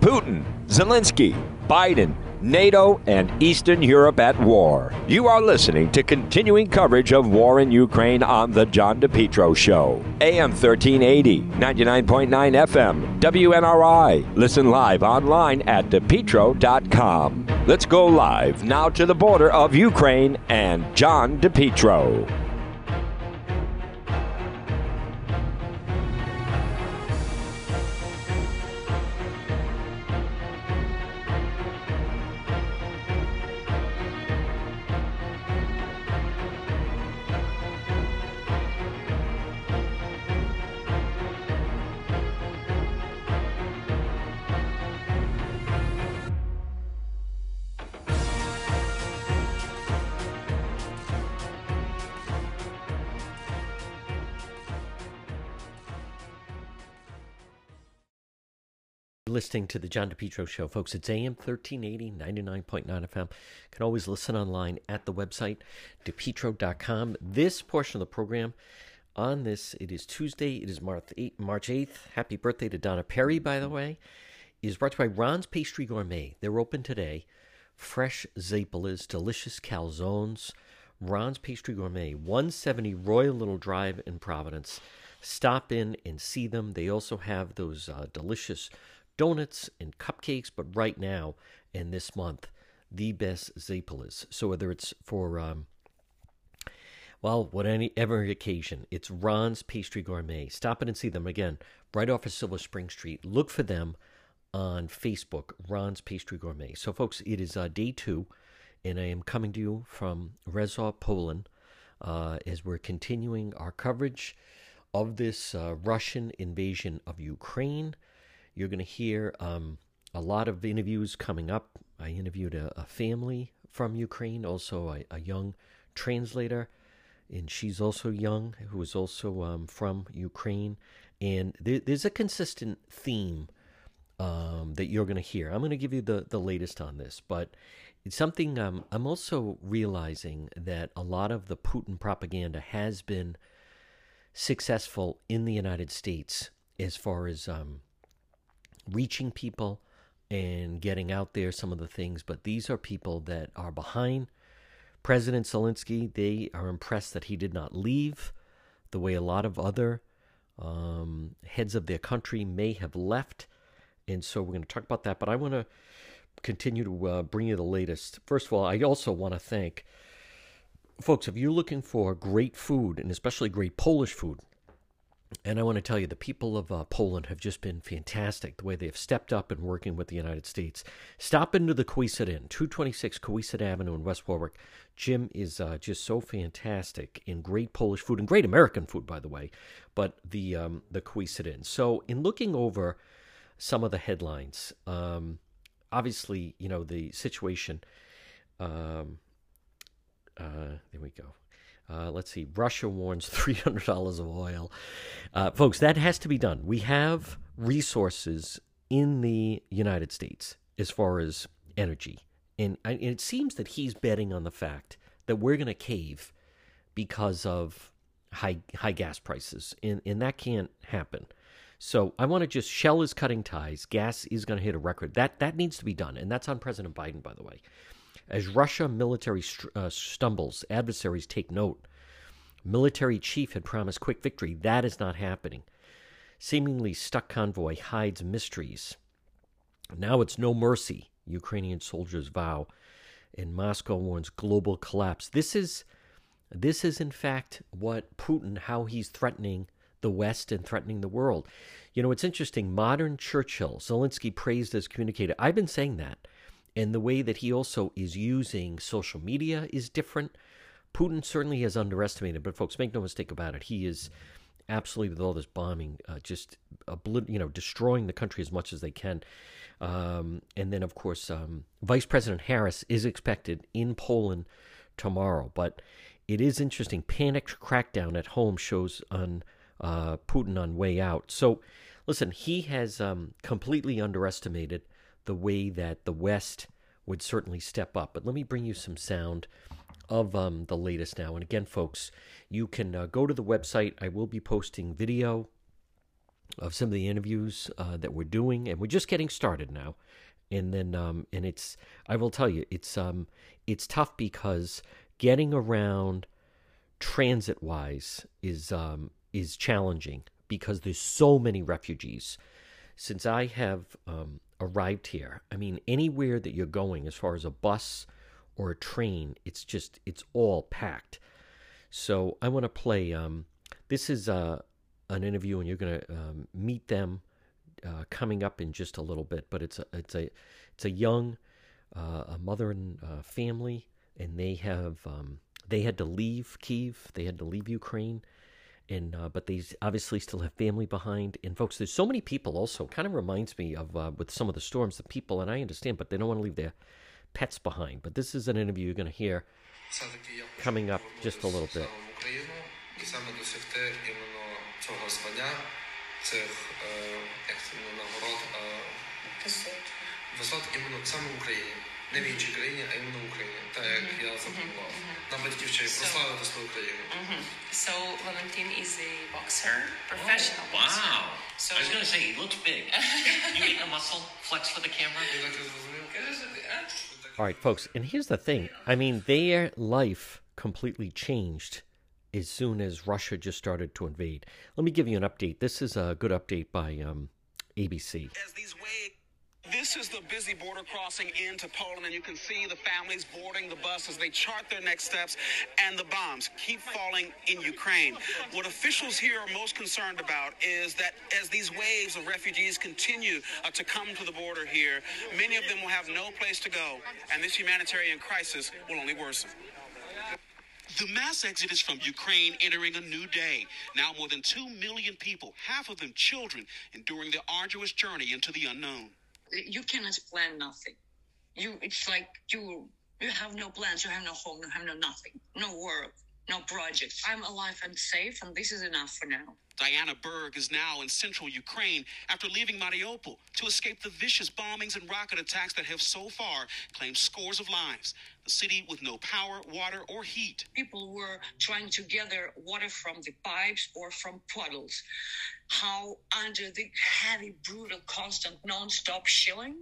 Putin, Zelensky, Biden, NATO, and Eastern Europe at war. You are listening to continuing coverage of war in Ukraine on The John DePetro Show. AM 1380, 99.9 FM, WNRI. Listen live online at depetro.com. Let's go live now to the border of Ukraine and John DePetro. Listening to the John DePetro Show, folks. It's AM 1380, 99.9 FM. You can always listen online at the website, depetro.com. This portion of the program, on this, it is Tuesday, it is March 8th. Happy birthday to Donna Perry, by the way. Is brought to you by Ron's Pastry Gourmet. They're open today. Fresh Zapolas, delicious calzones. Ron's Pastry Gourmet, 170 Royal Little Drive in Providence. Stop in and see them. They also have those uh, delicious donuts and cupcakes, but right now and this month, the best Zapolas. So whether it's for um, well, whatever occasion, it's Ron's Pastry Gourmet. Stop in and see them again, right off of Silver Spring Street. Look for them on Facebook, Ron's Pastry Gourmet. So, folks, it is uh, day two, and I am coming to you from Rzeszów, Poland, uh, as we're continuing our coverage of this uh, Russian invasion of Ukraine. You're going to hear um, a lot of interviews coming up. I interviewed a, a family from Ukraine, also a, a, young translator, and she's also young, who is also um, from Ukraine. And there, there's a consistent theme um, that you're going to hear. I'm going to give you the, the latest on this, but it's something um, I'm also realizing that a lot of the Putin propaganda has been successful in the United States as far as um, reaching people and getting out there some of the things. But these are people that are behind President Zelensky. They are impressed that he did not leave the way a lot of other um, heads of their country may have left. And so we're going to talk about that. But I want to continue to uh, bring you the latest. First of all, I also want to thank folks, if you're looking for great food and especially great Polish food, and I want to tell you, the people of uh, Poland have just been fantastic the way they have stepped up and working with the United States. Stop into the Cowesett Inn, 226 Cowesett Avenue in West Warwick. Jim is uh, just so fantastic in great Polish food and great American food, by the way, but the um, the Cowesett Inn. So, in looking over some of the headlines, um, obviously, you know, the situation. Um, uh, there we go. Uh, let's see. Russia warns $300 of oil. Uh, folks, that has to be done. We have resources in the United States as far as energy. And, and it seems that he's betting on the fact that we're going to cave because of high high gas prices. And, and that can't happen. So I want to just Shell is cutting ties. Gas is going to hit a record. That that needs to be done, and that's on President Biden, by the way. As Russia military uh, stumbles, adversaries take note. Military chief had promised quick victory. That is not happening. Seemingly stuck convoy hides mysteries. Now it's no mercy, Ukrainian soldiers vow, and Moscow warns global collapse. This is this is in fact what Putin how he's threatening the West and threatening the world. You know, it's interesting. Modern Churchill, Zelensky praised as communicator. I've been saying that. And the way that he also is using social media is different. Putin certainly has underestimated, but folks, make no mistake about it. He is absolutely with all this bombing, uh, just you know destroying the country as much as they can. Um, and then, of course, um, Vice President Harris is expected in Poland tomorrow. But it is interesting. Panicked crackdown at home shows on uh, Putin on way out. So, listen, he has um, completely underestimated the way that the West would certainly step up. But let me bring you some sound of um, the latest now. And again, folks, you can uh, go to the website. I will be posting video of some of the interviews uh, that we're doing, and we're just getting started now. And then, um, and it's I will tell you, it's um, it's tough because getting around transit wise is um, is challenging because there's so many refugees. Since I have um, arrived here, I mean, anywhere that you're going, as far as a bus or a train, it's just it's all packed. So I want to play. Um, this is uh, an interview, and you're going to um, meet them uh, coming up in just a little bit. But it's a it's a it's a young uh, a mother and uh, family, and they have um, they had to leave Kiev, they had to leave Ukraine, and uh, but they obviously still have family behind. And folks, there's so many people. Also, kind of reminds me of uh, with some of the storms, the people, and I understand, but they don't want to leave their pets behind. But this is an interview you're going to hear coming up just a little bit І саме досягти іменно цього звання, цих як це нагород, висот іменно саме в Україні. Не в іншій країні, а іменно в Україні. Так як я запланував. На батьківщині прославити свою країну. So Valentin is a boxer, professional boxer. Wow. So I was going to say, he looks big. you make a muscle flex for the camera? І так я зрозумів. All right, folks, and here's the thing. I mean, their life completely changed as soon as Russia just started to invade. Let me give you an update. This is a good update by um, ABC. This is the busy border crossing into Poland, and you can see the families boarding the bus as they chart their next steps, and the bombs keep falling in Ukraine. What officials here are most concerned about is that as these waves of refugees continue uh, to come to the border here, many of them will have no place to go, and this humanitarian crisis will only worsen. The mass exodus from Ukraine entering a new day. Now more than 2 million people, half of them children, enduring the arduous journey into the unknown. You cannot plan nothing. You, it's like you, you have no plans. You have no home. You have no nothing. No work. No projects. I'm alive and safe, and this is enough for now. Diana Berg is now in central Ukraine after leaving Mariupol to escape the vicious bombings and rocket attacks that have so far claimed scores of lives. The city with no power, water, or heat. People were trying to gather water from the pipes or from puddles. How under the heavy, brutal, constant, non-stop shelling,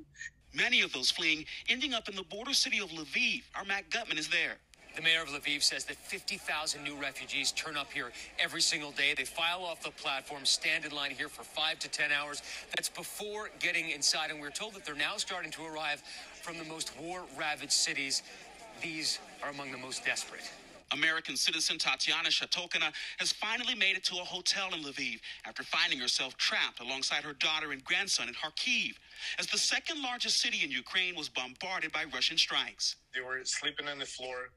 Many of those fleeing ending up in the border city of Lviv. Our Matt Gutman is there. The mayor of Lviv says that 50,000 new refugees turn up here every single day. They file off the platform, stand in line here for five to 10 hours. That's before getting inside. And we're told that they're now starting to arrive from the most war ravaged cities. These are among the most desperate. American citizen Tatiana Shatokina has finally made it to a hotel in Lviv after finding herself trapped alongside her daughter and grandson in Kharkiv, as the second largest city in Ukraine was bombarded by Russian strikes. They were sleeping on the floor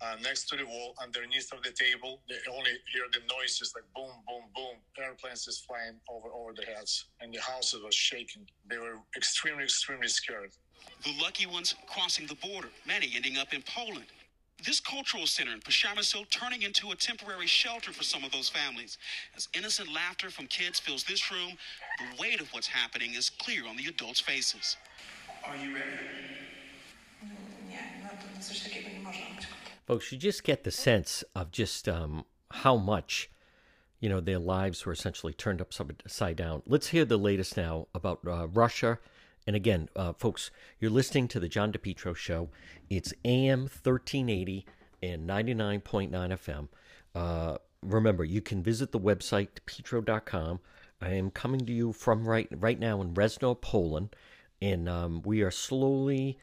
uh, next to the wall, underneath of the table. They only hear the noises like boom, boom, boom. Airplanes just flying over over their heads, and the houses was shaking. They were extremely, extremely scared. The lucky ones crossing the border, many ending up in Poland. This cultural center in Przemyśl turning into a temporary shelter for some of those families. As innocent laughter from kids fills this room, the weight of what's happening is clear on the adults' faces. Are you ready? Nie, no to coś takiego nie można być. Folks, you just get the sense of just um, how much, you know, their lives were essentially turned upside down. Let's hear the latest now about uh, Russia. And again, uh, folks, you're listening to the John DePetro Show. It's AM 1380 and 99.9 FM. Uh, remember, you can visit the website, depetro.com. I am coming to you from right right now in Resno, Poland, and um, we are slowly.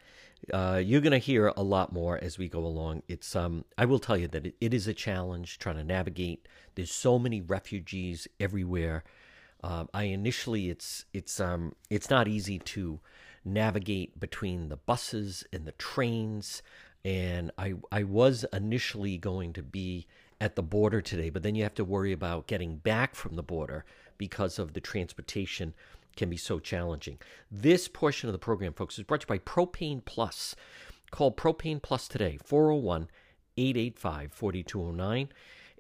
Uh, you're going to hear a lot more as we go along. It's um, I will tell you that it, it is a challenge trying to navigate. There's so many refugees everywhere. Um, I initially it's it's um it's not easy to navigate between the buses and the trains, and I I was initially going to be at the border today, but then you have to worry about getting back from the border because of the transportation can be so challenging. This portion of the program, folks, is brought to you by Propane Plus. Call Propane Plus today, 401 885 4209.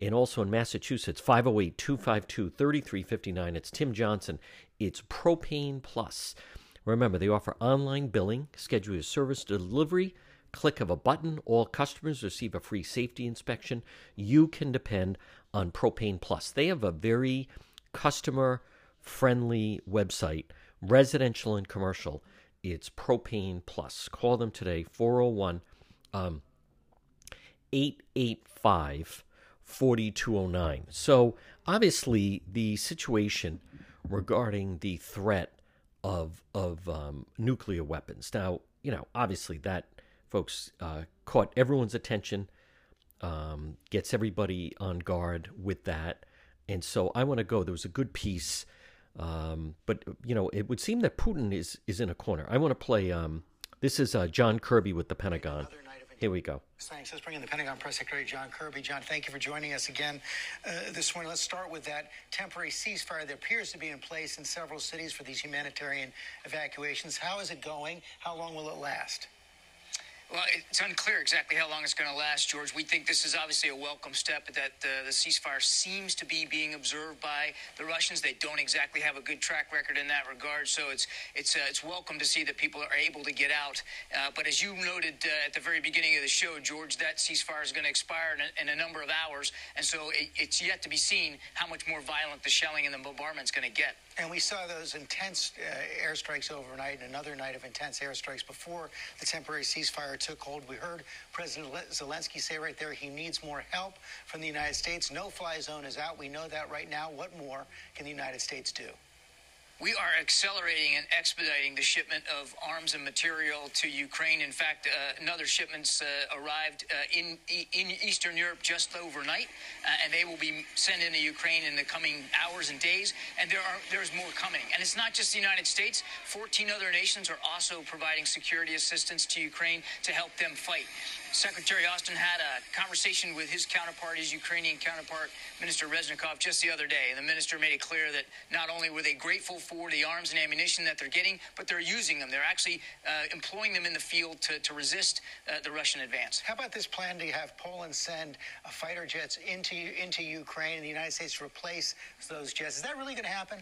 And also in Massachusetts, 508 252 3359. It's Tim Johnson. It's Propane Plus. Remember, they offer online billing, schedule your service delivery, click of a button. All customers receive a free safety inspection. You can depend on Propane Plus. They have a very customer friendly website, residential and commercial. It's Propane Plus. Call them today, 401 um, 885 4209. So, obviously, the situation regarding the threat of, of um, nuclear weapons. Now, you know, obviously, that, folks, uh, caught everyone's attention, um, gets everybody on guard with that. And so I want to go. There was a good piece. Um, but you know, it would seem that Putin is is in a corner. I want to play. Um, this is uh, John Kirby with the Pentagon. Here we go. Thanks. Let's bring in the Pentagon Press Secretary John Kirby. John, thank you for joining us again uh, this morning. Let's start with that temporary ceasefire that appears to be in place in several cities for these humanitarian evacuations. How is it going? How long will it last? Well, it's unclear exactly how long it's going to last, George. We think this is obviously a welcome step that uh, the ceasefire seems to be being observed by the Russians. They don't exactly have a good track record in that regard, so it's it's uh, it's welcome to see that people are able to get out. Uh, but as you noted uh, at the very beginning of the show, George, that ceasefire is going to expire in a, in a, number of hours, and so it, it's yet to be seen how much more violent the shelling and the bombardment is going to get. And we saw those intense uh, airstrikes overnight and another night of intense airstrikes before the temporary ceasefire took hold. We heard President Zelensky say right there he needs more help from the United States. No fly zone is out. We know that right now. What more can the United States do? We are accelerating and expediting the shipment of arms and material to Ukraine. In fact, uh, another shipments uh, arrived uh, in in Eastern Europe just overnight, uh, and they will be sent into Ukraine in the coming hours and days. And there are there's more coming. And it's not just the United States. 14 other nations are also providing security assistance to Ukraine to help them fight. Secretary Austin had a conversation with his counterpart, his Ukrainian counterpart, Minister Reznikov, just the other day. And the minister made it clear that not only were they grateful for the arms and ammunition that they're getting, but they're using them. They're actually uh, employing them in the field to, to resist uh, the Russian advance. How about this plan to have Poland send uh, fighter jets into, into Ukraine and the United States replace those jets? Is that really going to happen?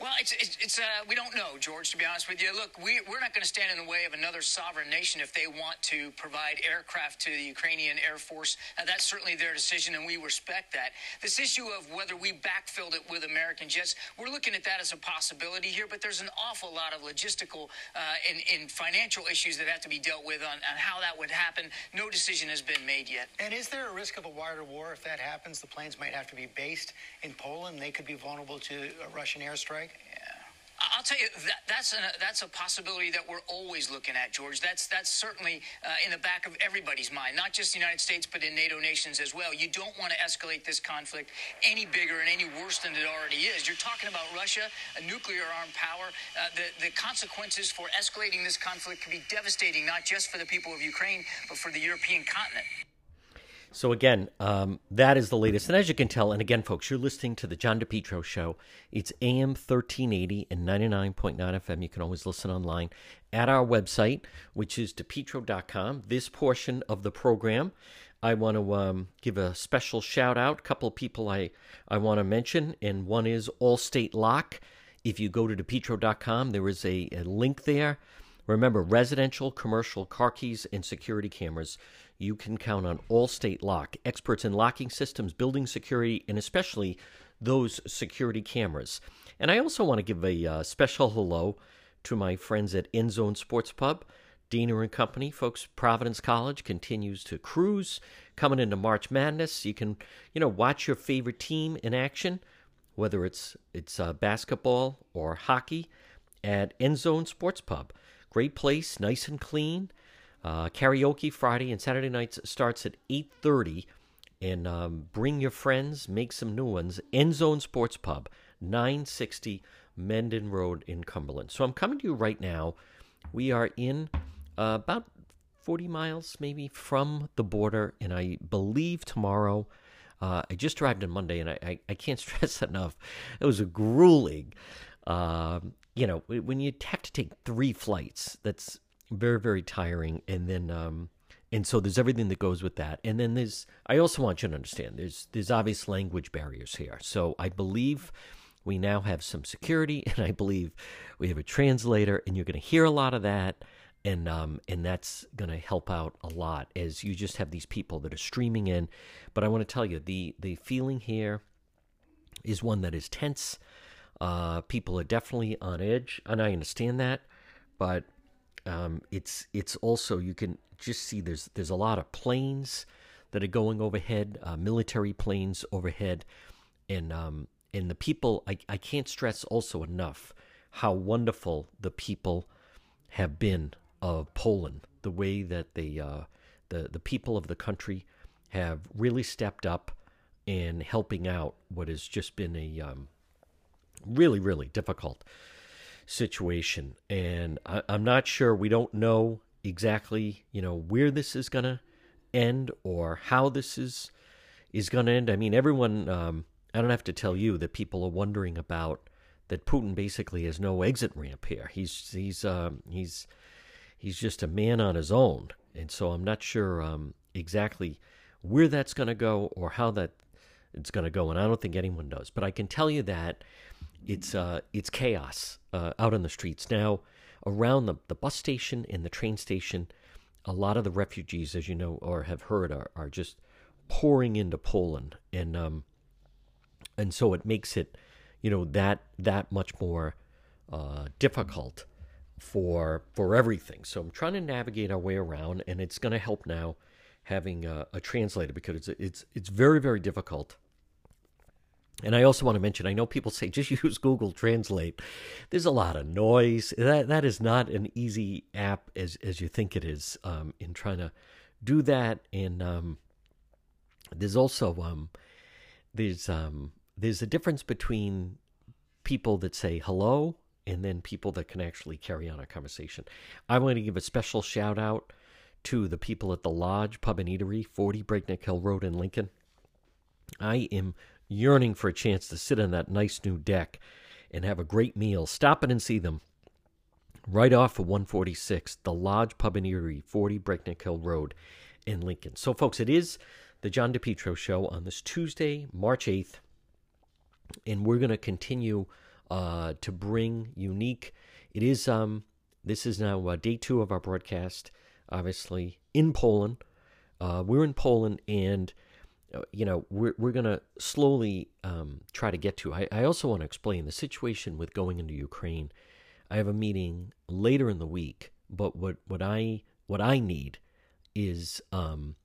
Well, it's, it's, it's uh, we don't know, George, to be honest with you. Look, we, we're not going to stand in the way of another sovereign nation if they want to provide aircraft to the Ukrainian Air Force. Uh, that's certainly their decision, and we respect that. This issue of whether we backfilled it with American jets, we're looking at that as a possibility here, but there's an awful lot of logistical uh, and, and, financial issues that have to be dealt with on, on how that would happen. No decision has been made yet. And is there a risk of a wider war if that happens? The planes might have to be based in Poland. They could be vulnerable to a Russian airstrike. I'll tell you that, that's a that's a possibility that we're always looking at, George. That's that's certainly uh, in the back of everybody's mind, not just the United States, but in NATO nations as well. You don't want to escalate this conflict any bigger and any worse than it already is. You're talking about Russia, a nuclear armed power. Uh, the the consequences for escalating this conflict could be devastating, not just for the people of Ukraine, but for the European continent. So again, um, that is the latest. And as you can tell, and again, folks, you're listening to the John DePetro Show. It's AM 1380 and 99.9 FM. You can always listen online at our website, which is depetro.com. This portion of the program, I want to um, give a special shout out. A couple of people I, I want to mention, and one is Allstate Lock. If you go to depetro.com, there is a, a link there. Remember, residential, commercial, car keys, and security cameras you can count on Allstate Lock, experts in locking systems, building security, and especially those security cameras. And I also want to give a uh, special hello to my friends at End Zone Sports Pub. Diener and Company, folks, Providence College continues to cruise. Coming into March Madness, you can, you know, watch your favorite team in action, whether it's it's uh, basketball or hockey, at End Zone Sports Pub. Great place, nice and clean. Uh, karaoke Friday and Saturday nights starts at 8.30. And um, bring your friends, make some new ones. End Zone Sports Pub, 960 Mendon Road in Cumberland. So I'm coming to you right now. We are in uh, about 40 miles maybe from the border. And I believe tomorrow, uh, I just arrived on Monday and I, I, I can't stress enough. It was a grueling, uh, you know, when you have to take three flights, that's very very tiring and then um and so there's everything that goes with that. And then there's i also want you to understand there's there's obvious language barriers here. So i believe we now have some security and i believe we have a translator and you're going to hear a lot of that and um and that's going to help out a lot as you just have these people that are streaming in. But i want to tell you the the feeling here is one that is tense. Uh, people are definitely on edge, and I understand that, but um, it's it's also you can just see there's there's a lot of planes that are going overhead, uh, military planes overhead, and um, and the people. I, I can't stress also enough how wonderful the people have been of Poland. The way that they uh, the the people of the country have really stepped up in helping out what has just been a um, really really difficult situation. And I, i'm not sure we don't know exactly you know where this is going to end or how this is is going to end. I mean everyone um, i don't have to tell you that people are wondering about that putin basically has no exit ramp here. He's he's um, he's he's just a man on his own. And so i'm not sure um, exactly where that's going to go or how that it's going to go and i don't think anyone knows. But i can tell you that it's uh, it's chaos uh, out on the streets now. Around the, the bus station and the train station, a lot of the refugees, as you know or have heard, are, are just pouring into Poland, and um, and so it makes it, you know, that that much more uh, difficult for for everything. So I'm trying to navigate our way around, and it's going to help now having a, a translator because it's it's it's very very difficult and I also want to mention, I know people say just use Google Translate. There's a lot of noise. That that is not an easy app as as you think it is um, in trying to do that. And um, there's also um, there's um, there's a difference between people that say hello and then people that can actually carry on a conversation. I want to give a special shout out to the people at the Lodge Pub and Eatery, 40 Breakneck Hill Road in Lincoln. I am yearning for a chance to sit on that nice new deck and have a great meal. Stop in and see them right off of 146, the Lodge Pub and Eatery, 40 Breakneck Hill Road in Lincoln. So, folks, it is the John DePetro Show on this Tuesday, March 8th, and we're going to continue uh, to bring unique. It is um, this is now uh, day two of our broadcast, obviously in Poland. Uh, we're in Poland, and you know, we're, we're going to slowly um, try to get to. I, I also want to explain the situation with going into Ukraine. I have a meeting later in the week, but what, what I what I need is um,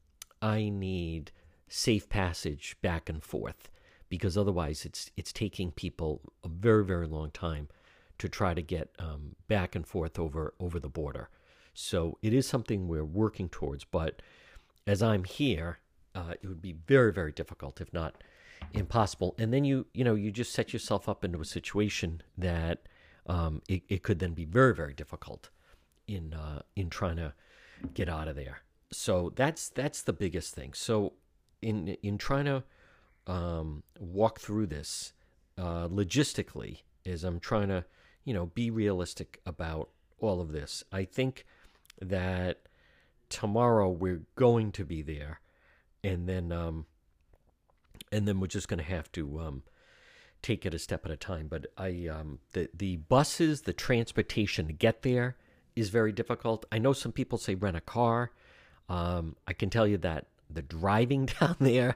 I need safe passage back and forth because otherwise it's it's taking people a very very long time to try to get um, back and forth over over the border. So it is something we're working towards. But as I'm here, uh, it would be very very difficult if not impossible. And then you you know you just set yourself up into a situation that um, it, it could then be very very difficult in uh, in trying to get out of there. So that's that's the biggest thing. So in in trying to um, walk through this uh, logistically as i'm trying to you know be realistic about all of this. I think that tomorrow we're going to be there and then um, and then we're just going to have to um, take it a step at a time. But I um, the the buses, the transportation to get there is very difficult. I know some people say rent a car. Um, I can tell you that the driving down there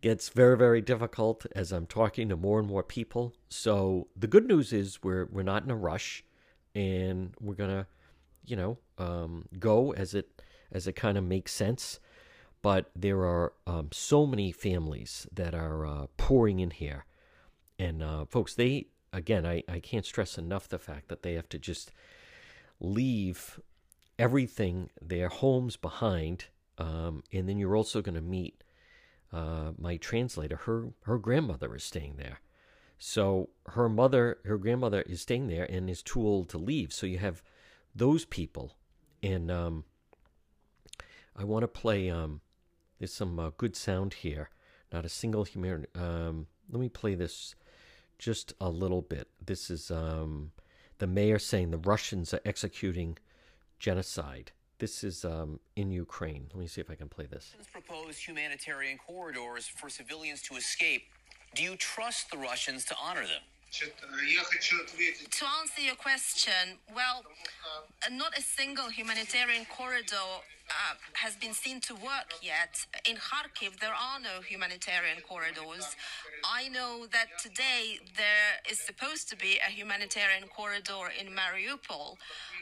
gets very very difficult as I'm talking to more and more people. So the good news is we're we're not in a rush, and we're gonna you know um, go as it as it kind of makes sense but there are um, so many families that are uh, pouring in here. And uh, folks, they, again, I, I can't stress enough the fact that they have to just leave everything, their homes behind. Um, and then you're also going to meet uh, my translator. Her, her grandmother is staying there. So her mother, her grandmother is staying there and is too old to leave. So you have those people. And um, I want to play um, there's some uh, good sound here. Not a single human. Um, let me play this just a little bit. This is um, the mayor saying the Russians are executing genocide. This is um, in Ukraine. Let me see if I can play this. Proposed humanitarian corridors for civilians to escape. Do you trust the Russians to honor them? To answer your question, well, not a single humanitarian corridor uh, has been seen to work yet. In Kharkiv, there are no humanitarian corridors. I know that today there is supposed to be a humanitarian corridor in Mariupol,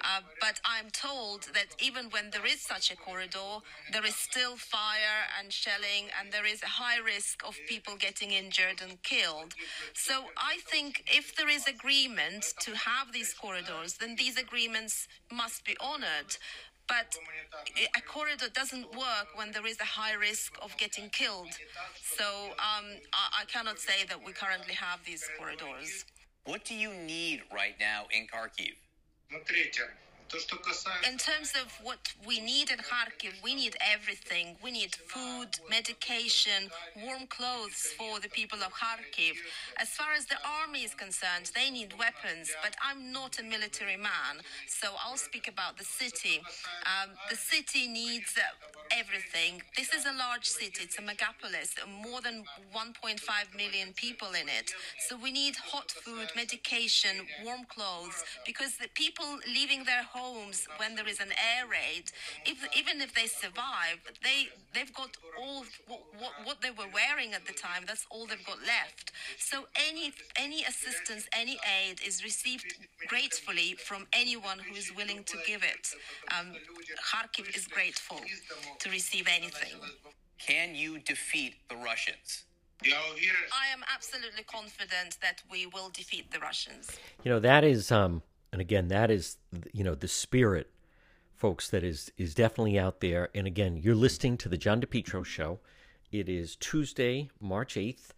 uh, but I'm told that even when there is such a corridor, there is still fire and shelling, and there is a high risk of people getting injured and killed. So I think if there is agreement to have these corridors, then these agreements must be honored. But a corridor doesn't work when there is a high risk of getting killed. So um, I, I cannot say that we currently have these corridors. What do you need right now in Kharkiv? In terms of what we need in Kharkiv, we need everything. We need food, medication, warm clothes for the people of Kharkiv. As far as the army is concerned, they need weapons, but I'm not a military man, so I'll speak about the city. Um, the city needs everything. This is a large city, it's a megapolis, more than 1.5 million people in it. So we need hot food, medication, warm clothes, because the people leaving their homes homes when there is an air raid, if, even if they survive, they they've got all what, what, what they were wearing at the time. That's all they've got left. So any any assistance, any aid is received gratefully from anyone who is willing to give it. Um, Kharkiv is grateful to receive anything. Can you defeat the Russians? I am absolutely confident that we will defeat the Russians. You know that is um and again that is you know the spirit folks that is is definitely out there. And again you're listening to the john depetro show. It is tuesday march 8th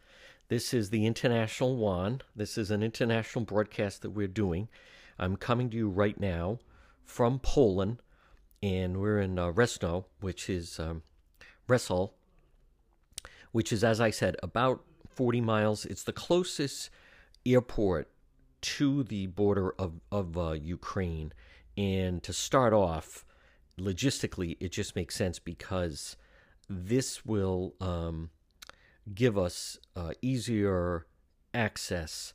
this is the international one. This is an international broadcast that we're doing. I'm coming to you right now from poland and we're in uh, resno which is um, Resol, which is as i said about 40 miles. It's the closest airport to the border of, of uh, Ukraine. And to start off, logistically, it just makes sense because this will um, give us uh, easier access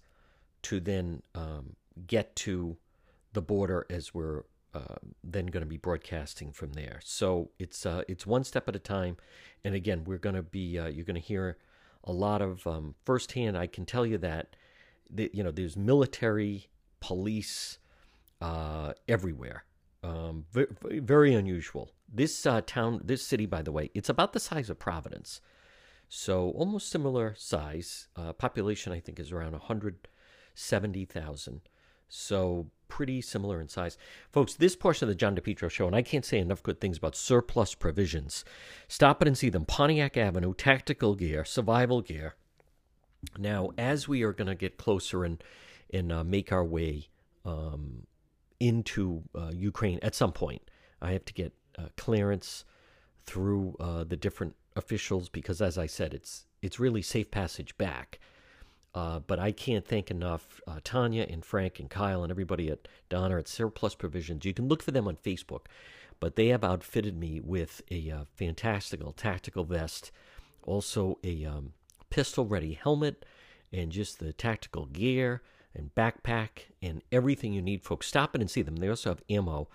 to then um, get to the border as we're uh, then going to be broadcasting from there. So it's uh, it's one step at a time, and again, we're going to be uh, you're going to hear a lot of um, firsthand. I can tell you that the, you know, there's military, police uh, everywhere. Um, very, very, unusual. This uh, town, this city, by the way, it's about the size of Providence. So almost similar size. Uh, population, I think, is around 170,000. So pretty similar in size. Folks, this portion of the John DePetro show, and I can't say enough good things about surplus provisions. Stop it and see them. Pontiac Avenue, tactical gear, survival gear, now, as we are going to get closer and and uh, make our way um, into uh, Ukraine at some point, I have to get uh, clearance through uh, the different officials because, as I said, it's it's really safe passage back. Uh, but I can't thank enough uh, Tanya and Frank and Kyle and everybody at Donner at Surplus Provisions. You can look for them on Facebook, but they have outfitted me with a fantastical tactical vest, also a um, pistol ready helmet and just the tactical gear and backpack and everything you need, folks. Stop in and see them. They also have ammo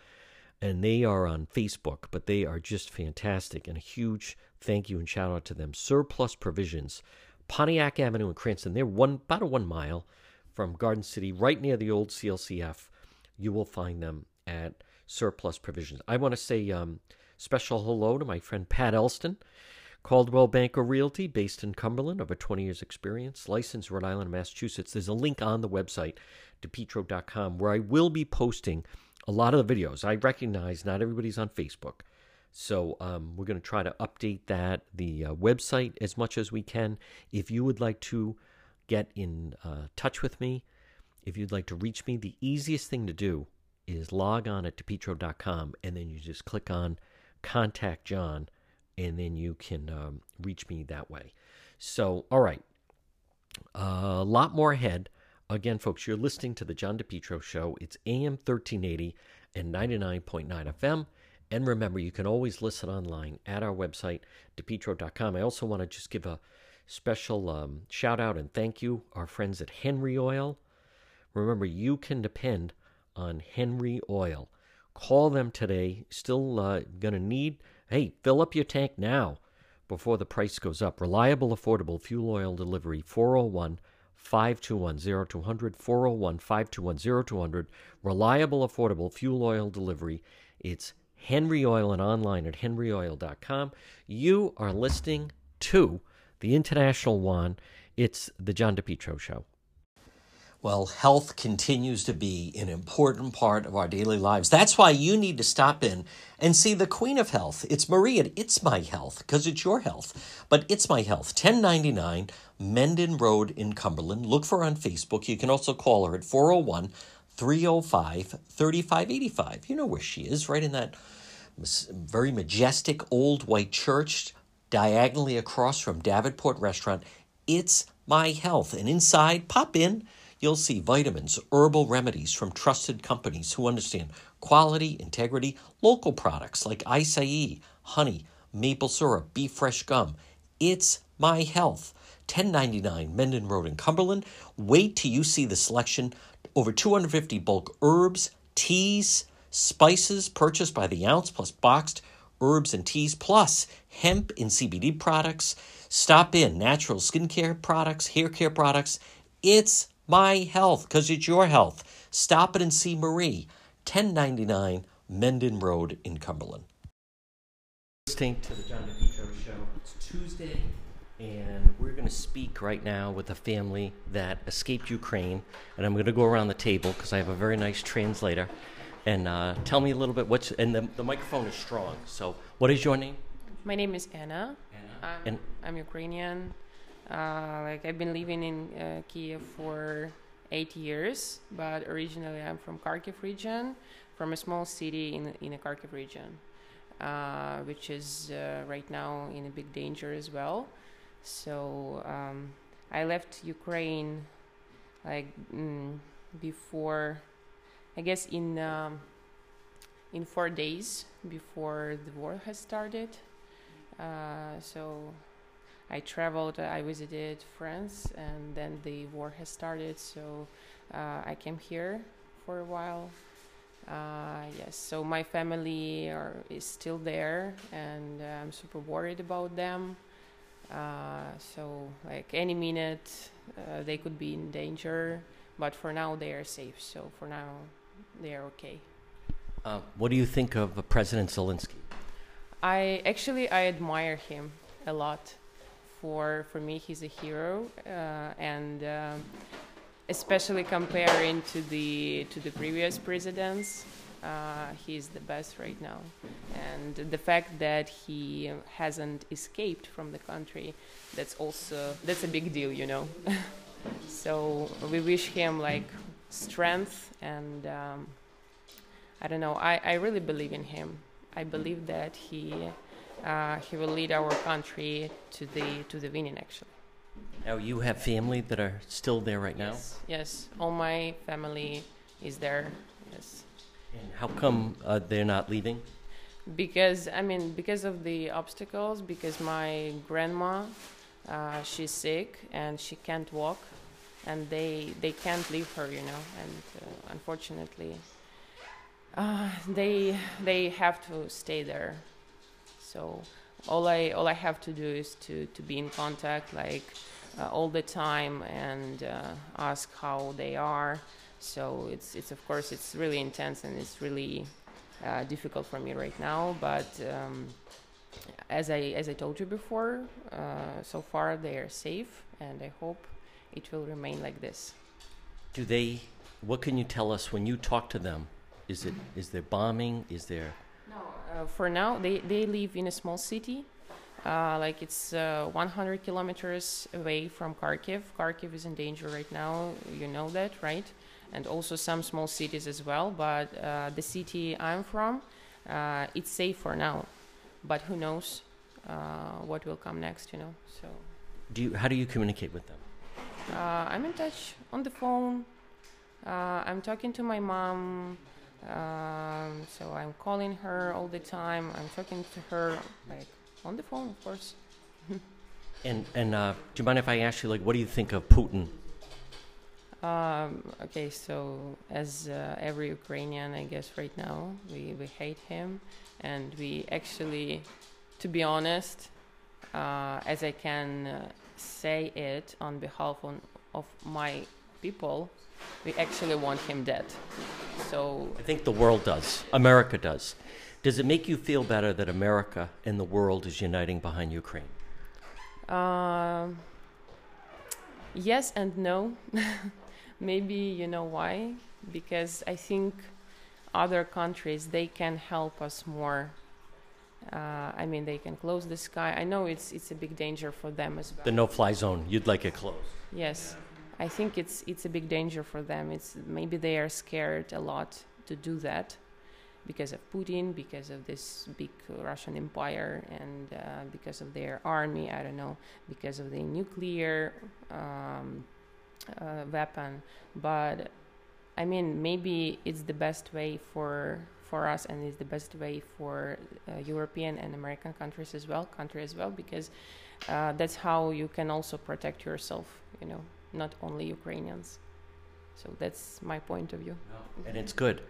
and they are on Facebook, but they are just fantastic. And a huge thank you and shout out to them. Surplus Provisions, Pontiac Avenue in Cranston. They're one about a one mile from Garden City, right near the old CLCF. You will find them at Surplus Provisions. I want to say um, special hello to my friend Pat Elston. Coldwell Banker Realty, based in Cumberland, over 20 years' experience, licensed Rhode Island, Massachusetts. There's a link on the website, depetro.com, where I will be posting a lot of the videos. I recognize not everybody's on Facebook. So um, we're going to try to update that, the uh, website, as much as we can. If you would like to get in uh, touch with me, if you'd like to reach me, the easiest thing to do is log on at depetro.com and then you just click on Contact John and then you can um, reach me that way. So, all right, a lot more ahead. Again, folks, you're listening to the John DePetro Show. It's AM 1380 and 99.9 FM. And remember, you can always listen online at our website, depetro.com. I also want to just give a special um, shout out and thank you, our friends at Henry Oil. Remember, you can depend on Henry Oil. Call them today. Still uh, going to need Hey, fill up your tank now before the price goes up. Reliable, affordable fuel oil delivery 401 521 0200. 401 521 0200. Reliable, affordable fuel oil delivery. It's Henry Oil and online at henryoil.com. You are listening to the International One. It's the John DePetro Show. Well, health continues to be an important part of our daily lives. That's why you need to stop in and see the Queen of Health. It's Maria. It's My Health because it's your health. But it's My Health, 1099 Mendon Road in Cumberland. Look for her on Facebook. You can also call her at 401 305 3585. You know where she is, right in that very majestic old white church diagonally across from Davenport Restaurant. It's My Health. And inside, pop in You'll see vitamins, herbal remedies from trusted companies who understand quality, integrity, local products like acai, honey, maple syrup, beef fresh gum. It's my health. 1099 Mendon Road in Cumberland. Wait till you see the selection. Over 250 bulk herbs, teas, spices purchased by the ounce, plus boxed herbs and teas, plus hemp and CBD products. Stop in natural skincare products, hair care products. It's my health, because it's your health. Stop it and see Marie, 1099 Mendon Road in Cumberland. Listening to the John DePetro show. It's Tuesday, and we're going to speak right now with a family that escaped Ukraine. And I'm going to go around the table because I have a very nice translator. And uh, tell me a little bit what's, and the, the microphone is strong. So, what is your name? My name is Anna. Anna. I'm, and, I'm Ukrainian. Uh, like I've been living in uh, Kiev for eight years, but originally I'm from Kharkiv region, from a small city in in a Kharkiv region, uh, which is uh, right now in a big danger as well. So um, I left Ukraine like mm, before, I guess in um, in four days before the war has started. Uh, so I traveled, I visited France, and then the war has started, so uh, I came here for a while. Uh, yes, so my family are, is still there, and uh, I'm super worried about them. Uh, so, like any minute, uh, they could be in danger, but for now they are safe. So for now, they are okay. Uh, what do you think of President Zelensky? I actually I admire him a lot for for me he's a hero uh, and um, especially comparing to the to the previous presidents uh, he's the best right now. And the fact that he hasn't escaped from the country that's also that's a big deal you know? So we wish him like strength and um, i don't know I, I really believe in him. I believe that he uh, he will lead our country to the to the winning actually. Now you have family that are still there right now. Yes, yes. all my family is there. Yes. And how come uh, they're not leaving? Because I mean, because of the obstacles. Because my grandma, uh, she's sick and she can't walk, and they they can't leave her, you know. And uh, unfortunately, uh, they they have to stay there so all I all I have to do is to to be in contact like uh, all the time and uh, ask how they are. So it's it's of course it's really intense and it's really uh, difficult for me right now. But um, as I as I told you before, uh, so far they are safe, and I hope it will remain like this. Do they? What can you tell us when you talk to them? Is it is there bombing? Is there uh, for now, they, they live in a small city. Uh, like it's uh, 100 kilometers away from Kharkiv. Kharkiv is in danger right now. You know that, right? And also some small cities as well. But uh, the city I'm from, uh, it's safe for now. But who knows uh, what will come next? You know. So. Do you? How do you communicate with them? I'm in touch on the phone. I'm talking to my mom. Um, so I'm calling her all the time. I'm talking to her like on the phone, of course. and and uh, do you mind if I ask you like, what do you think of Putin? Um, okay, so as uh, every Ukrainian, I guess right now, we, we hate him, and we actually, to be honest, uh, as I can uh, say it on behalf on, of my people, we actually want him dead. So I think the world does. America does. Does it make you feel better that America and the world is uniting behind Ukraine? Um, yes and no. Maybe you know why? Because I think other countries they can help us more. Uh, I mean, they can close the sky. I know it's it's a big danger for them as well. The no-fly zone. You'd like it closed. Yes, I think it's it's a big danger for them. It's maybe they are scared a lot to do that because of Putin, because of this big Russian empire, and uh, because of their army. I don't know, because of the nuclear um, uh, weapon. But I mean, maybe it's the best way for for us, and it's the best way for uh, European and American countries as well, country as well, because uh, that's how you can also protect yourself. You know, not only Ukrainians. So that's my point of view. And it's good.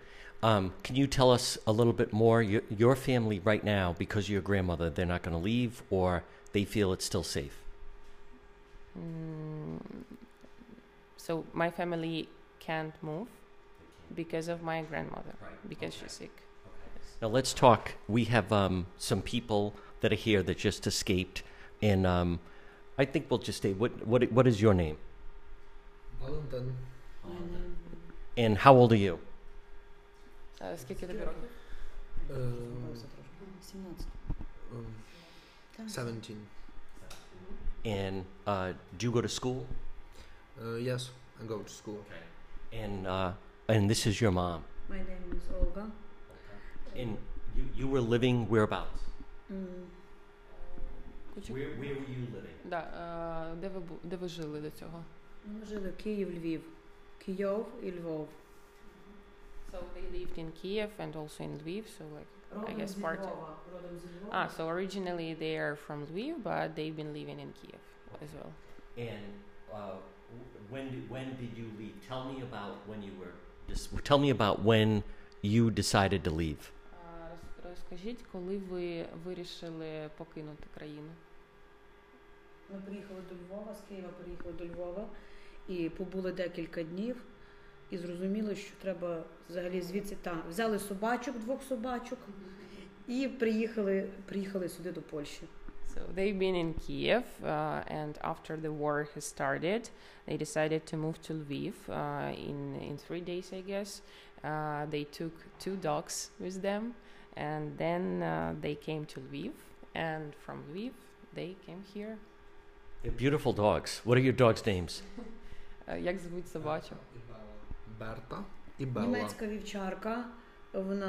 Um, can you tell us a little bit more? Your, your family right now, because of your grandmother, they're not going to leave, or they feel it's still safe. Mm, so my family can't move because of my grandmother because she's sick. Now let's talk. We have um, some people that are here that just escaped, and um, I think we'll just stay. What what what is your name? Valentin. And how old are you? Uh, скільки тобі років? Um, um, 17. And uh, do you go to school? Uh, yes, I go to school. And uh, and this is your mom. My name is Olga. And you, you were living whereabouts? Mm. Where, where were you living? Да, е, де ви бу- де ви жили до цього? Ми жили Київ, Львів. Київ і Львов. So they lived in Kiev and also in Lviv, so like I Родом guess зі part. Львова. Родом зі Львова. Ah, so originally they are from Lviv, but they've been living in Kiev as well. And uh, w- when did, when did you leave? Tell me about when you were. Just tell me about when you decided to leave. А, роз- Розкажіть, коли ви вирішили покинути країну? Ми приїхали до Львова, з Києва приїхали до Львова І побули декілька днів. І зрозуміли, що треба взагалі звідси та взяли собачок, двох собачок, і приїхали, приїхали сюди до Польщі. So they've been in Kiev, uh, and after the war has started, they decided to move to Lviv uh, in in three days, I guess. Uh, they took two dogs with them, and then uh, they came to Lviv, and from Lviv they came here. They're beautiful dogs. What are your dogs' names? Uh, як звуть собачок? Берта і Белла. Німецька вівчарка, вона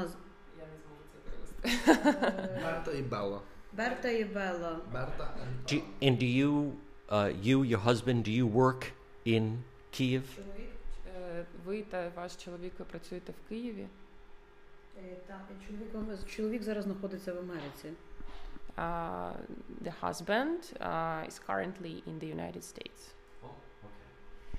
Я не зможу це перевести. Берта і Белла. Берта і Белла. Берта Do you, and do you, uh, you, your husband, do you work in Kiev? Е, Ви та ваш чоловік ви працюєте в Києві? Е, та, і чоловік, чоловік зараз знаходиться в Америці. Uh, the husband uh, is currently in the United States.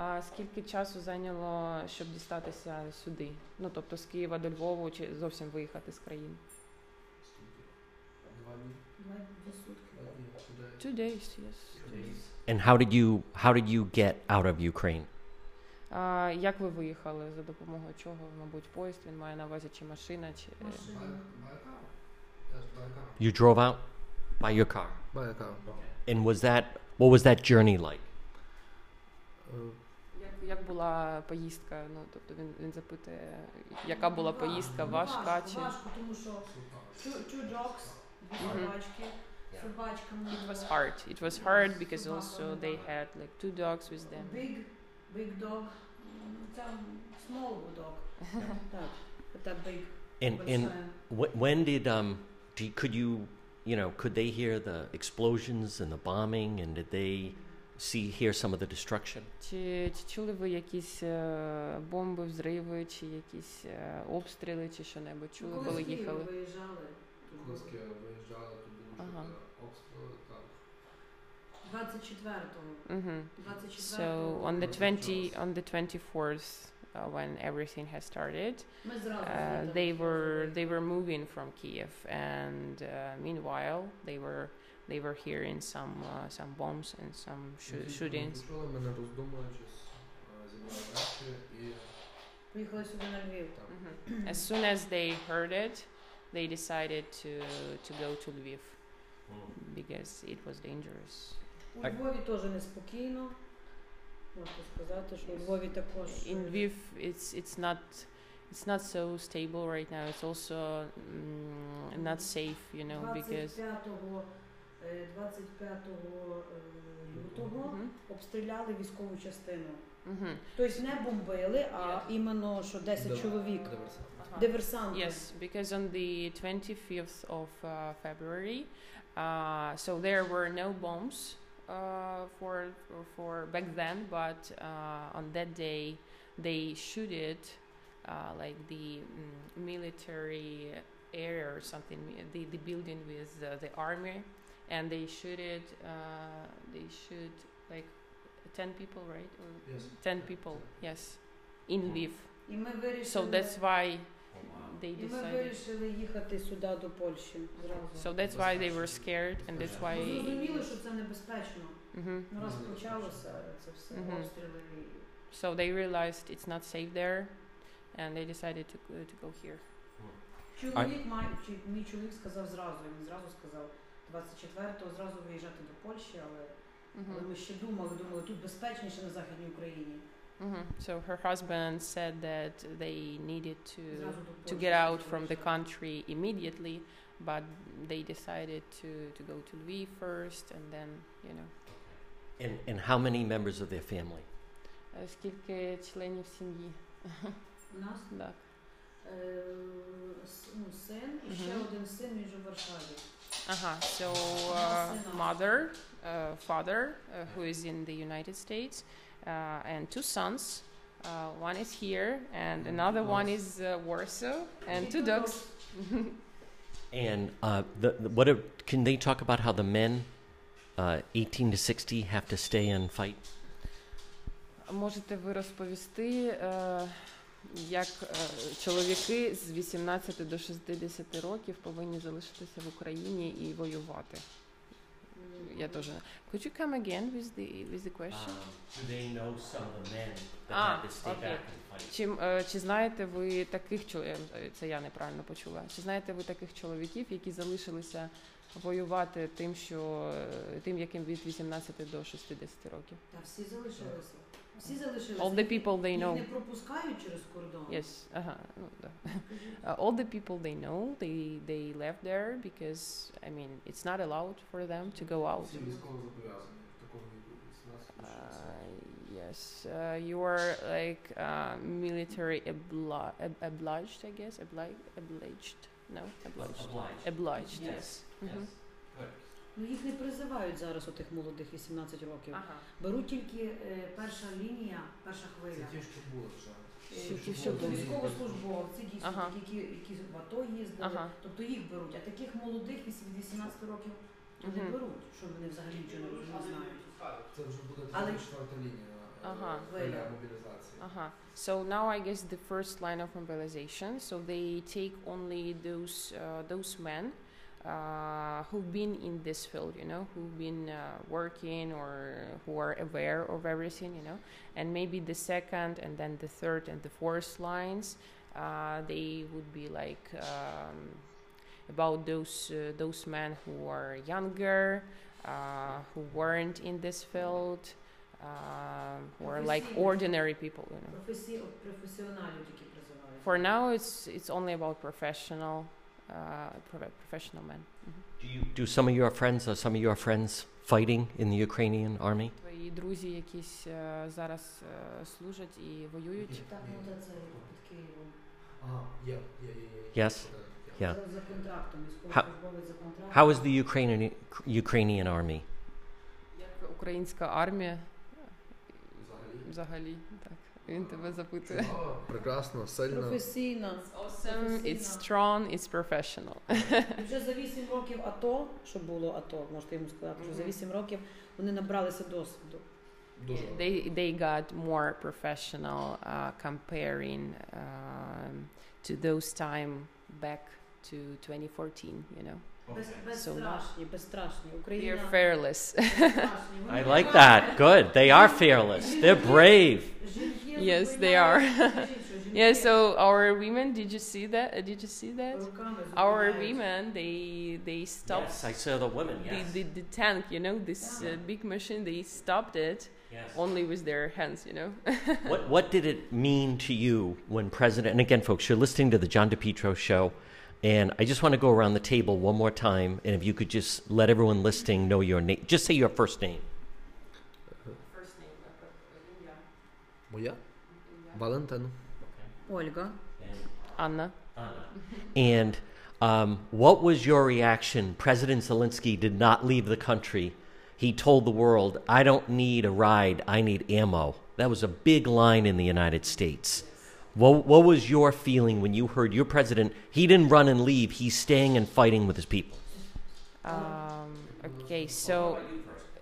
А скільки часу зайняло, щоб дістатися сюди? Ну тобто з Києва до Львову чи зовсім виїхати з країни? Two days, yes. And how did you how did you get out of Ukraine? А, як ви виїхали? За допомогою чого? Мабуть, поїзд він має на увазі, чи машина, чи. е, You drove out by your car. By a car. And was that what was that journey like? Uh, Як, як була поїздка? Ну, тобто він, він запитує, яка була поїздка важка чи. Важко, тому що two, two dogs, дві Мгм. собачки, собачка It was hard. It was hard because also they had like two dogs with them. Big, big dog, м, це small dog. так, це big. And and большая. wh- when did um do you, could you, you know, could they hear the explosions and the bombing, and did they see hear some of the destruction? Чи, чи чули ви якісь е, бомби, взриви, чи якісь е, обстріли, чи що-небудь чули, Коли коли з Києва їхали? виїжджали, Коли з Києва виїжджали, то було Ага. чути обстріли, так. 24-го. Mhm. 24-го. So on the 20 on the 24th uh, when everything has started Ми зразу uh, звідти they were they were moving from Kiev and uh, meanwhile they were they were hearing some uh, some bombs and some Ми shoo- тільки shootings Почули, ми не роздумуючись, е, зібрали речі і Поїхали сюди на Львів. Mhm. as soon as they heard it they decided to to go to Lviv because it was dangerous У Львові теж неспокійно. Можна сказати, що у Львові також. in Lviv it's it's not it's not so stable right now it's also mm, not safe you know because 25-го, е, 25 е, лютого обстріляли військову частину. Mhm. Тобто не бомбили, а іменно що 10 Див- чоловік. Uh-huh. Диверсанти. Yes, because on the 25th of uh, February, uh, so there were no bombs uh, for, for for back then, but uh, on that day they shooted uh, like the mm, military area or something, the the building with uh, the army, and they shooted. Uh, they shoot like ten people, right? Or Yes. ten people. Yes, in Lviv. І ми So вирішили, that's why they і ми decided. вирішили їхати сюди до Польщі зразу. So that's why they were scared, and that's why. Ми зрозуміли, що це небезпечно. Mhm. Ну раз почалося це все Мгм. обстріли. і So they realized it's not safe there, and they decided to uh, to go here. Чоловік має, чи мій чоловік сказав зразу, він зразу сказав 24-го зразу виїжджати до Польщі, але, але Mhm. ми ще думали, думали, тут безпечніше на Західній Україні. Mhm. So her husband said that they needed to Зразу до to Польщі get out зразу from the виїжджати. country immediately, but they decided to to go to Lviv first, and then you know. And, and how many members of their family? Е, Скільки членів сім'ї? У нас Так. е, с- ну, син і ще Мгм. один син, він же в Варшаві. Uh-huh. So uh, mother, uh, father, uh, who is in the United States, uh, and two sons. Uh, one is here, and another one is uh, Warsaw, and two dogs. And uh, the, the, what are, can they talk about how the men, uh, 18 to 60, have to stay and fight? Можете ви розповісти, е, як е, чоловіки з 18 до 60 років повинні залишитися в Україні і воювати? Я теж. Could you come again with the with the question? do they know some of the men that А, had to stay окей. back and fight? Чи, е, чи знаєте ви таких чоловіків, це я неправильно почула, чи знаєте ви таких чоловіків, які залишилися воювати тим, що е, тим, яким від 18 до 60 років? Та всі залишилися. Всі залишилися. All the people they Їх know. не пропускають через кордон. Yes, ага, ну, да. Uh, all the people they know, they they left there because I mean it's not allowed for them to go out. Всі військово зобов'язані в такому віку 18 Uh, yes, uh, you are like uh, military obli- ob- obliged, I guess. Obli- obliged? No, obliged. Obliged. Obliged. Yes, Yes. yes. Ну їх не призивають зараз отих молодих 18 років. Ага. Беруть тільки е, перша лінія, перша хвиля. Це ті, що були вже. Е, Ті, що були. військовослужбовці, дійсно, Ага. які, які в АТО їздили, Ага. тобто їх беруть, а таких молодих від 18 років то не Мгм. беруть, що вони взагалі нічого не розуміють, не знають. Це вже буде Але- четверта лінія е, Ага. хвиля мобілізації. Uh-huh. So now I guess the first line of mobilization. So they take only those uh, those men uh, who've been in this field, you know, who've been uh, working or who are aware of everything, you know, and maybe the second and then the third and the fourth lines, uh, they would be like um, about those uh, those men who are younger, uh, who weren't in this field. Um, who are like ordinary people, you know. For now, it's it's only about professional uh, prof- professional men. Mhm. Do you do some of your friends or some of your friends fighting in the Ukrainian army? Твої друзі якісь е, зараз е, служать і воюють. Так, ну та це під Києвом. Ага, є, є, є, є. є. Yes. Один, є. Yeah. За контрактом, How, військовослужбовець за контрактом. how is the Ukrainian Ukrainian army? Як українська армія? Взагалі, так. Він тебе запитує. Прекрасно, сильно. Професійно. Awesome, it's strong, it's professional. І вже за 8 років АТО, що було АТО, можете йому сказати, що за 8 років вони набралися досвіду. They they got more professional uh, comparing um, to those time back to 2014, you know. Без, So безстрашні, безстрашні. we Україна are fearless. I like that. Good. They are fearless. They're brave. Yes, they are. yeah. So our women, did you see that? Uh, did you see that? Oh, our women, they they stopped. Yes, I saw the women. Yes. The, the, the tank, you know, this uh, big machine, they stopped it. Yes. Only with their hands, you know. what What did it mean to you when President? And again, folks, you're listening to the John DePetro show. And I just want to go around the table one more time, and if you could just let everyone listening know your name, just say your first name. First name, Valentano. Olga. Anna. And um, what was your reaction? President Zelensky did not leave the country. He told the world, I don't need a ride, I need ammo. That was a big line in the United States. What, what was your feeling when you heard your president? He didn't run and leave, he's staying and fighting with his people. Um, okay, so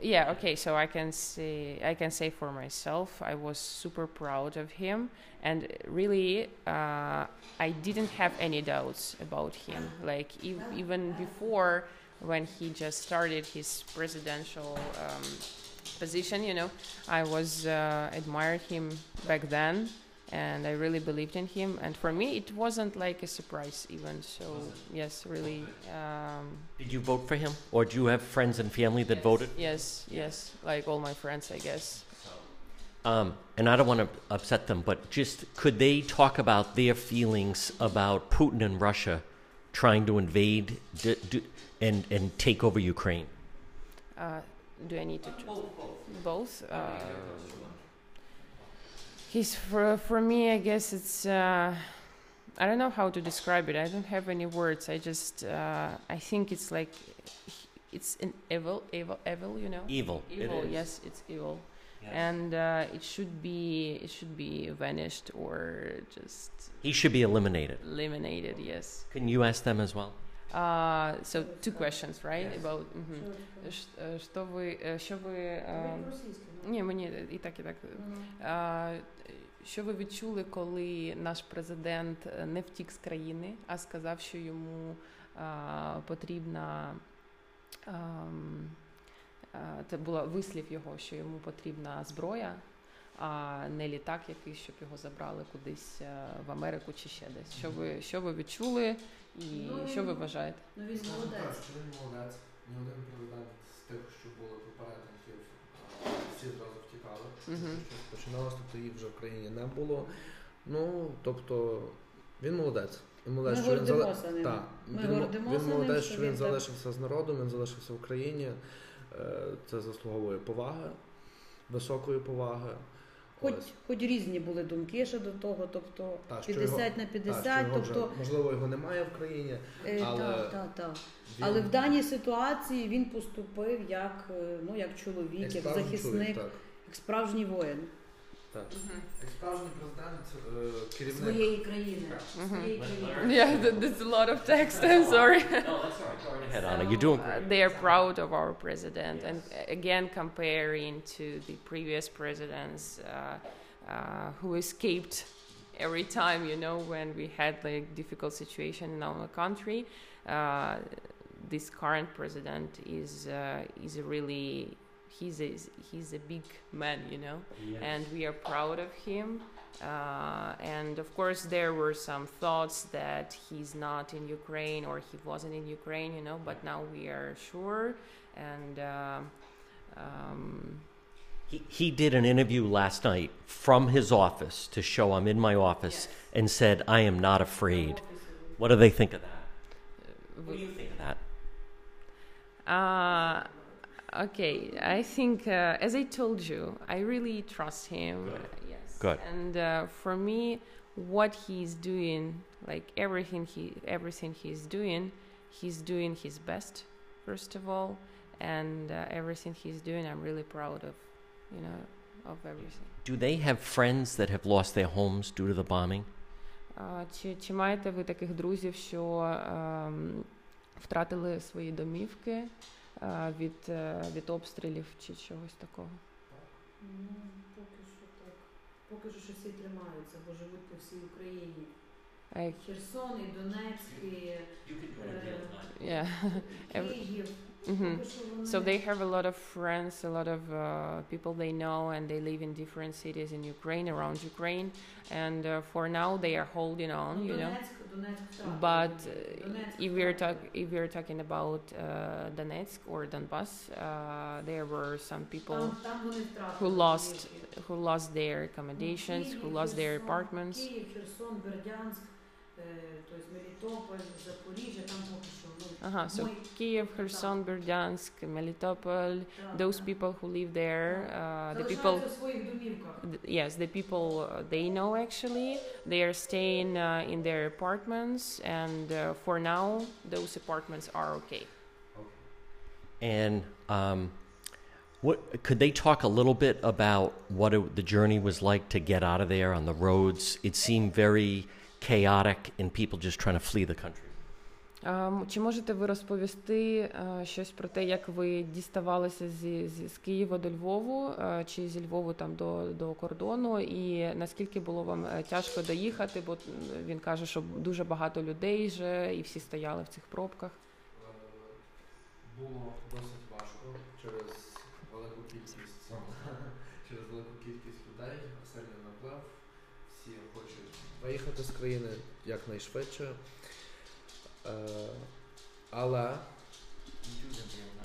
yeah, okay, so I can say I can say for myself, I was super proud of him, and really, uh, I didn't have any doubts about him. Like ev- even before, when he just started his presidential um, position, you know, I was uh, admired him back then. And I really believed in him, and for me, it wasn't like a surprise even. So yes, really, um, Did you vote for him? Or do you have friends and family that voted? Yes, yes, like all my friends, I guess. Um, and I don't want to upset them, but just could they talk about their feelings about Putin and Russia trying to invade d- d- and, and take over Ukraine? Uh, do I need to choose both? Uh, he's for for me. I guess it's. Uh, I don't know how to describe it. I don't have any words. I just. Uh, I think it's like. It's an evil, evil, evil. You know. Evil, it Evil. is. Yes, it's evil. And uh, it should be it should be vanished or just He should be eliminated. eliminated. Yes. Can you ask them as well? Uh, so two questions, right? About mhm. Ш- е, що ви е, що ви е, ні, мені і так, і так. Е, Що ви відчули, коли наш президент е, не втік з країни, а сказав, що йому е, потрібна е, це була вислів його, що йому потрібна зброя, а не літак якийсь, щоб його забрали кудись е, в Америку чи ще десь. Що ви що ви відчули і що ви вважаєте? Ну він молодець. він молодець. Ні один президент з тих, що були попередників, а, всі зразу втікали. угу. Щось починалося, тобто їх вже в країні не було. Ну, тобто, він молодець. Він молодець, Ми що він зали... гордимося ним. Так. Ми він, мо- гордимося він ним, молодець, що що він він так- залишився з народом, він залишився в Україні. Е, Це заслуговує поваги, високої поваги. Хоч, хоч різні були думки ще до того, тобто та, що 50 його- на 50, та, його вже, тобто можливо, його немає в країні, Е, але Так, та, та. він- Але в даній ситуації він поступив як, е, ну, як чоловік, як, Як захисник, чоловік, як справжній воїн. Так. Як справжній президент, е, керівник Своєї країни. Своєї країни. Yeah, th- there's a lot of text. I'm sorry. ahead, Anna. You're doing great. Uh, they are proud of our president, and uh, again, comparing to the previous presidents uh, uh, who escaped every time, you know, when we had like difficult situation in our country. Uh, this current president is uh, is a really he's a he's a big man, you know, Yes. and we are proud of him. Uh, and of course, there were some thoughts that he's not in Ukraine or he wasn't in Ukraine, you know. But now we are sure, and uh, um, He, he did an interview last night from his office to show I'm in my office and said, I am not afraid. What do they think of that? What do you think of that? Uh, okay, I think, uh, as I told you, I really trust him. Good. Yes. Good. And uh, for me, what he's doing like everything he everything he's doing, he's doing his best first of all, and uh, everything he's doing, I'm really proud of, you know, of everything. Do they have friends that have lost their homes due to the bombing? А, чи, чи маєте ви таких друзів, що ем, втратили свої домівки е, від, е, від обстрілів чи чогось такого? Ну, поки що так. Поки що ще всі тримаються, бо живуть по всій Україні. Like, Херсон, і Донецьк, і е, yeah. Every- Київ. Mhm. Поки що вони- So they have a lot of friends, a lot of uh, people they know, and they live in different cities in Ukraine, around Ukraine. And uh, for now, they are holding on, Ну, you know. but uh, if we're talk if we're talking about uh, Donetsk or Donbass, uh, there were some people who lost who lost their accommodations, who lost their apartments. Uh-huh. So Kiev, Kherson, Berdyansk, Melitopol, those people who live there, uh, the people, th- yes, the people—they uh, know actually, they are staying uh, in their apartments, and uh, for now, those apartments are okay. And um, what could they talk a little bit about what it, the journey was like to get out of there on the roads? It seemed very chaotic, and people just trying to flee the country. Ем, Чи можете ви розповісти е, щось про те, як ви діставалися зі, зі з Києва до Львову, е, чи зі Львову там до, до кордону, і наскільки було вам е, тяжко доїхати? Бо він каже, що дуже багато людей вже і всі стояли в цих пробках. Було досить важко через велику кількість через велику кількість людей, сильний наплив. Всі хочуть виїхати з країни якнайшвидше. Е, але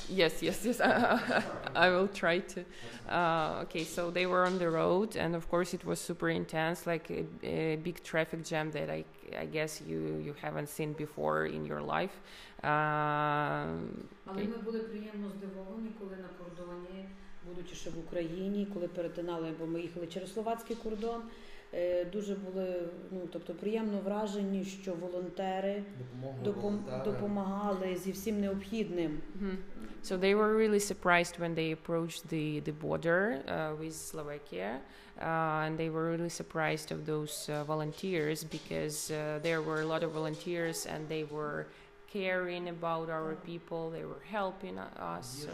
Yes, yes, yes. I will try to. Uh, okay, so they were on the road, and of course it was super intense, like a, a big traffic jam that I, I guess you you haven't seen before in your life. Um, Але ми були приємно здивовані, коли на кордоні, будучи ще в Україні, коли перетинали, бо ми їхали через словацький кордон. е, Дуже були ну тобто приємно вражені, що волонтери допом- волонтери. допомагали зі всім необхідним. Mhm. So they were really surprised when they approached the, the border uh, with Slovakia, uh, and they were really surprised of those uh, volunteers because uh, there were a lot of volunteers and they were caring about our people. They were helping uh, us. So.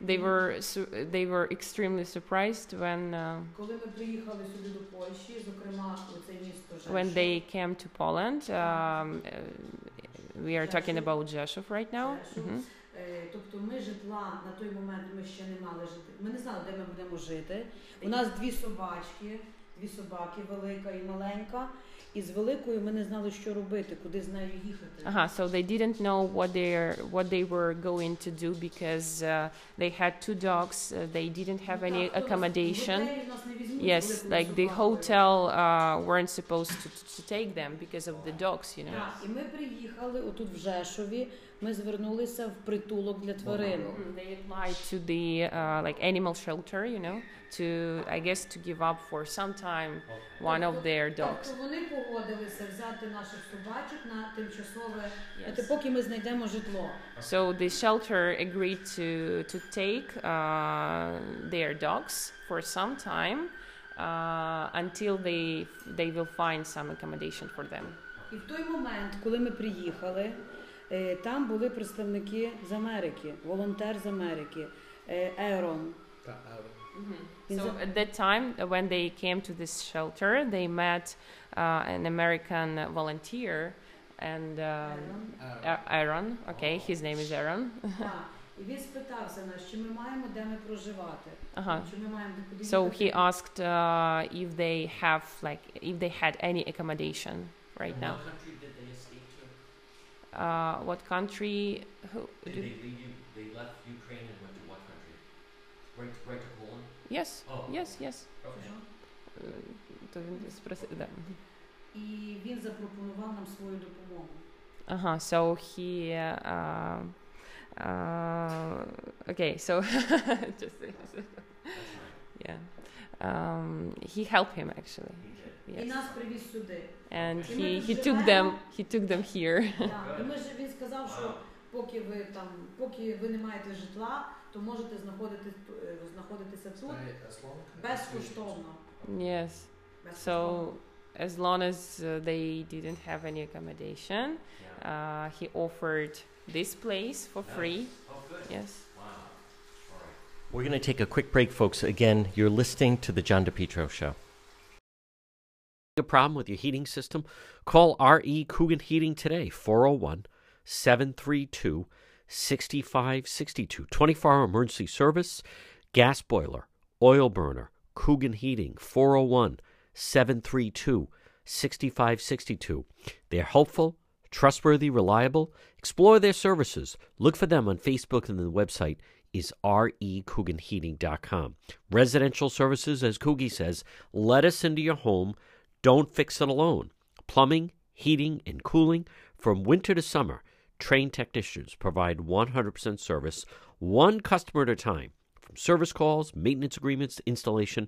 Mhm. They were su- they were extremely surprised when uh, Коли ми приїхали сюди до Польщі, зокрема у це місто Жешов, when they came to Poland. Um, uh, we are talking about Rzeszów right now. Rzeszów. Mhm. Е, Тобто ми житла на той момент ми ще не мали жити. Ми не знали, де ми будемо жити. У нас дві собачки, дві собаки, велика і маленька. І з великою ми не знали, що робити, куди з нею їхати. Uh-huh. So they didn't know what they what they were going to do because uh, they had two dogs. Uh, they didn't have any Так, тобто accommodation. готелі нас не візьмуть з Yes, великою like the собакою. hotel uh, weren't supposed to, to take them because of the dogs, you know. Так, і ми приїхали отут в Жешові. Ми звернулися в притулок для тварин. They applied to the uh, like animal shelter, you know, to I guess to give up for some time one of their dogs. Тобто вони погодилися взяти наших собачок на тимчасове, Yes. От поки ми знайдемо житло. So the shelter agreed to to take uh, their dogs for some time uh, until they they will find some accommodation for them. І в той момент, коли ми приїхали, е, там були представники з Америки, волонтер з Америки, е, Ерон. Та, е, Він So за- at that time, uh, when they came to this shelter, they met uh, an American volunteer and um, A- Aaron. Okay, his name is Aaron. Так. І він спитався нас, чи ми маємо де ми проживати, Ага. чи ми маємо де куди So їхати. he asked uh, if they have like if they had any accommodation right now. uh, what country? Who? They, do- they, leave you, they left Ukraine and went to what country? Right, right to Poland? Yes, Oh. yes, yes. Okay. Е, То він спросив, да. І він запропонував нам свою допомогу. Uh-huh. So he, uh, uh, okay. So just yeah, um, he helped him actually. І Yes. нас привіз сюди. And І ми he тут he took живемо. them he took them here. Так, і ми ж він сказав, що поки ви там, поки ви не маєте житла, то можете знаходити, е, знаходитися тут безкоштовно. yes. So as long as uh, they didn't have any accommodation, uh, he offered this place for free. Yes. We're going to take a quick break, folks. Again, you're listening to The John DePetro Show. A problem with your heating system? Call R.E. Coogan Heating today, 401 732 6562. 24 hour emergency service, gas boiler, oil burner, Coogan Heating, 401 732 6562. They're helpful, trustworthy, reliable. Explore their services. Look for them on Facebook and the website is recooganheating.com. Residential services, as Coogie says, let us into your home. Don't fix it alone. Plumbing, heating, and cooling from winter to summer. Trained technicians provide 100% service, one customer at a time. From service calls, maintenance agreements, to installation,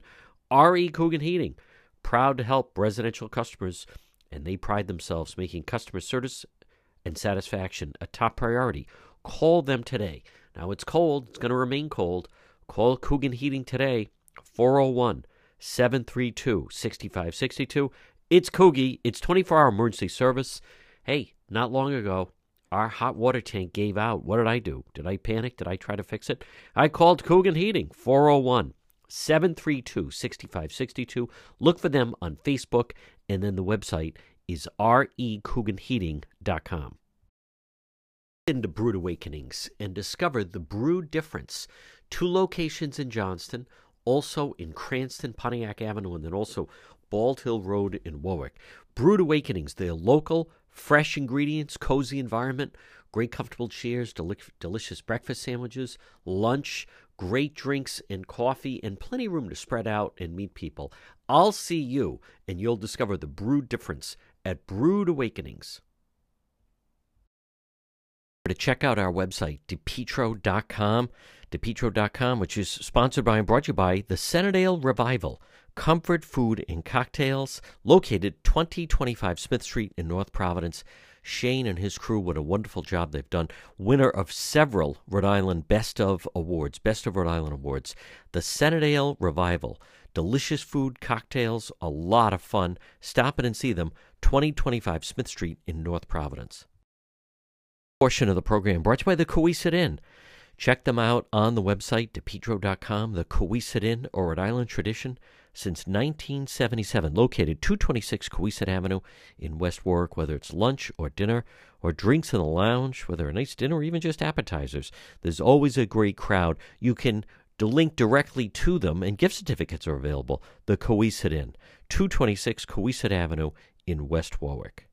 RE Coogan Heating, proud to help residential customers, and they pride themselves making customer service and satisfaction a top priority. Call them today. Now it's cold, it's going to remain cold. Call Coogan Heating today, 401 732 6562. It's Coogie, it's 24 hour emergency service. Hey, not long ago, our hot water tank gave out. What did I do? Did I panic? Did I try to fix it? I called Coogan Heating, 401 732 6562. Look for them on Facebook, and then the website is recooganheating.com. Into Brewed Awakenings and discover the Brewed Difference. Two locations in Johnston, also in Cranston, Pontiac Avenue, and then also Bald Hill Road in Warwick. Brewed Awakenings, they're local, fresh ingredients, cozy environment, great comfortable chairs, deli- delicious breakfast sandwiches, lunch, great drinks and coffee, and plenty of room to spread out and meet people. I'll see you, and you'll discover the Brewed Difference at Brewed Awakenings. To check out our website, depetro.com, depetro.com, which is sponsored by and brought to you by the Senadale Revival, comfort food and cocktails, located 2025 Smith Street in North Providence. Shane and his crew, what a wonderful job they've done. Winner of several Rhode Island Best of Awards, Best of Rhode Island Awards. The Senadale Revival. Delicious food, cocktails, a lot of fun. Stop in and see them, 2025 Smith Street in North Providence. Portion of the program brought to you by the Cowesett Inn. Check them out on the website, depetro.com, the Cowesett Inn or Rhode Island tradition since 1977, located 226 Cowesett Avenue in West Warwick, whether it's lunch or dinner or drinks in the lounge, whether a nice dinner or even just appetizers. There's always a great crowd. You can link directly to them, and gift certificates are available. The Cowesett Inn, 226 Cowesett Avenue in West Warwick.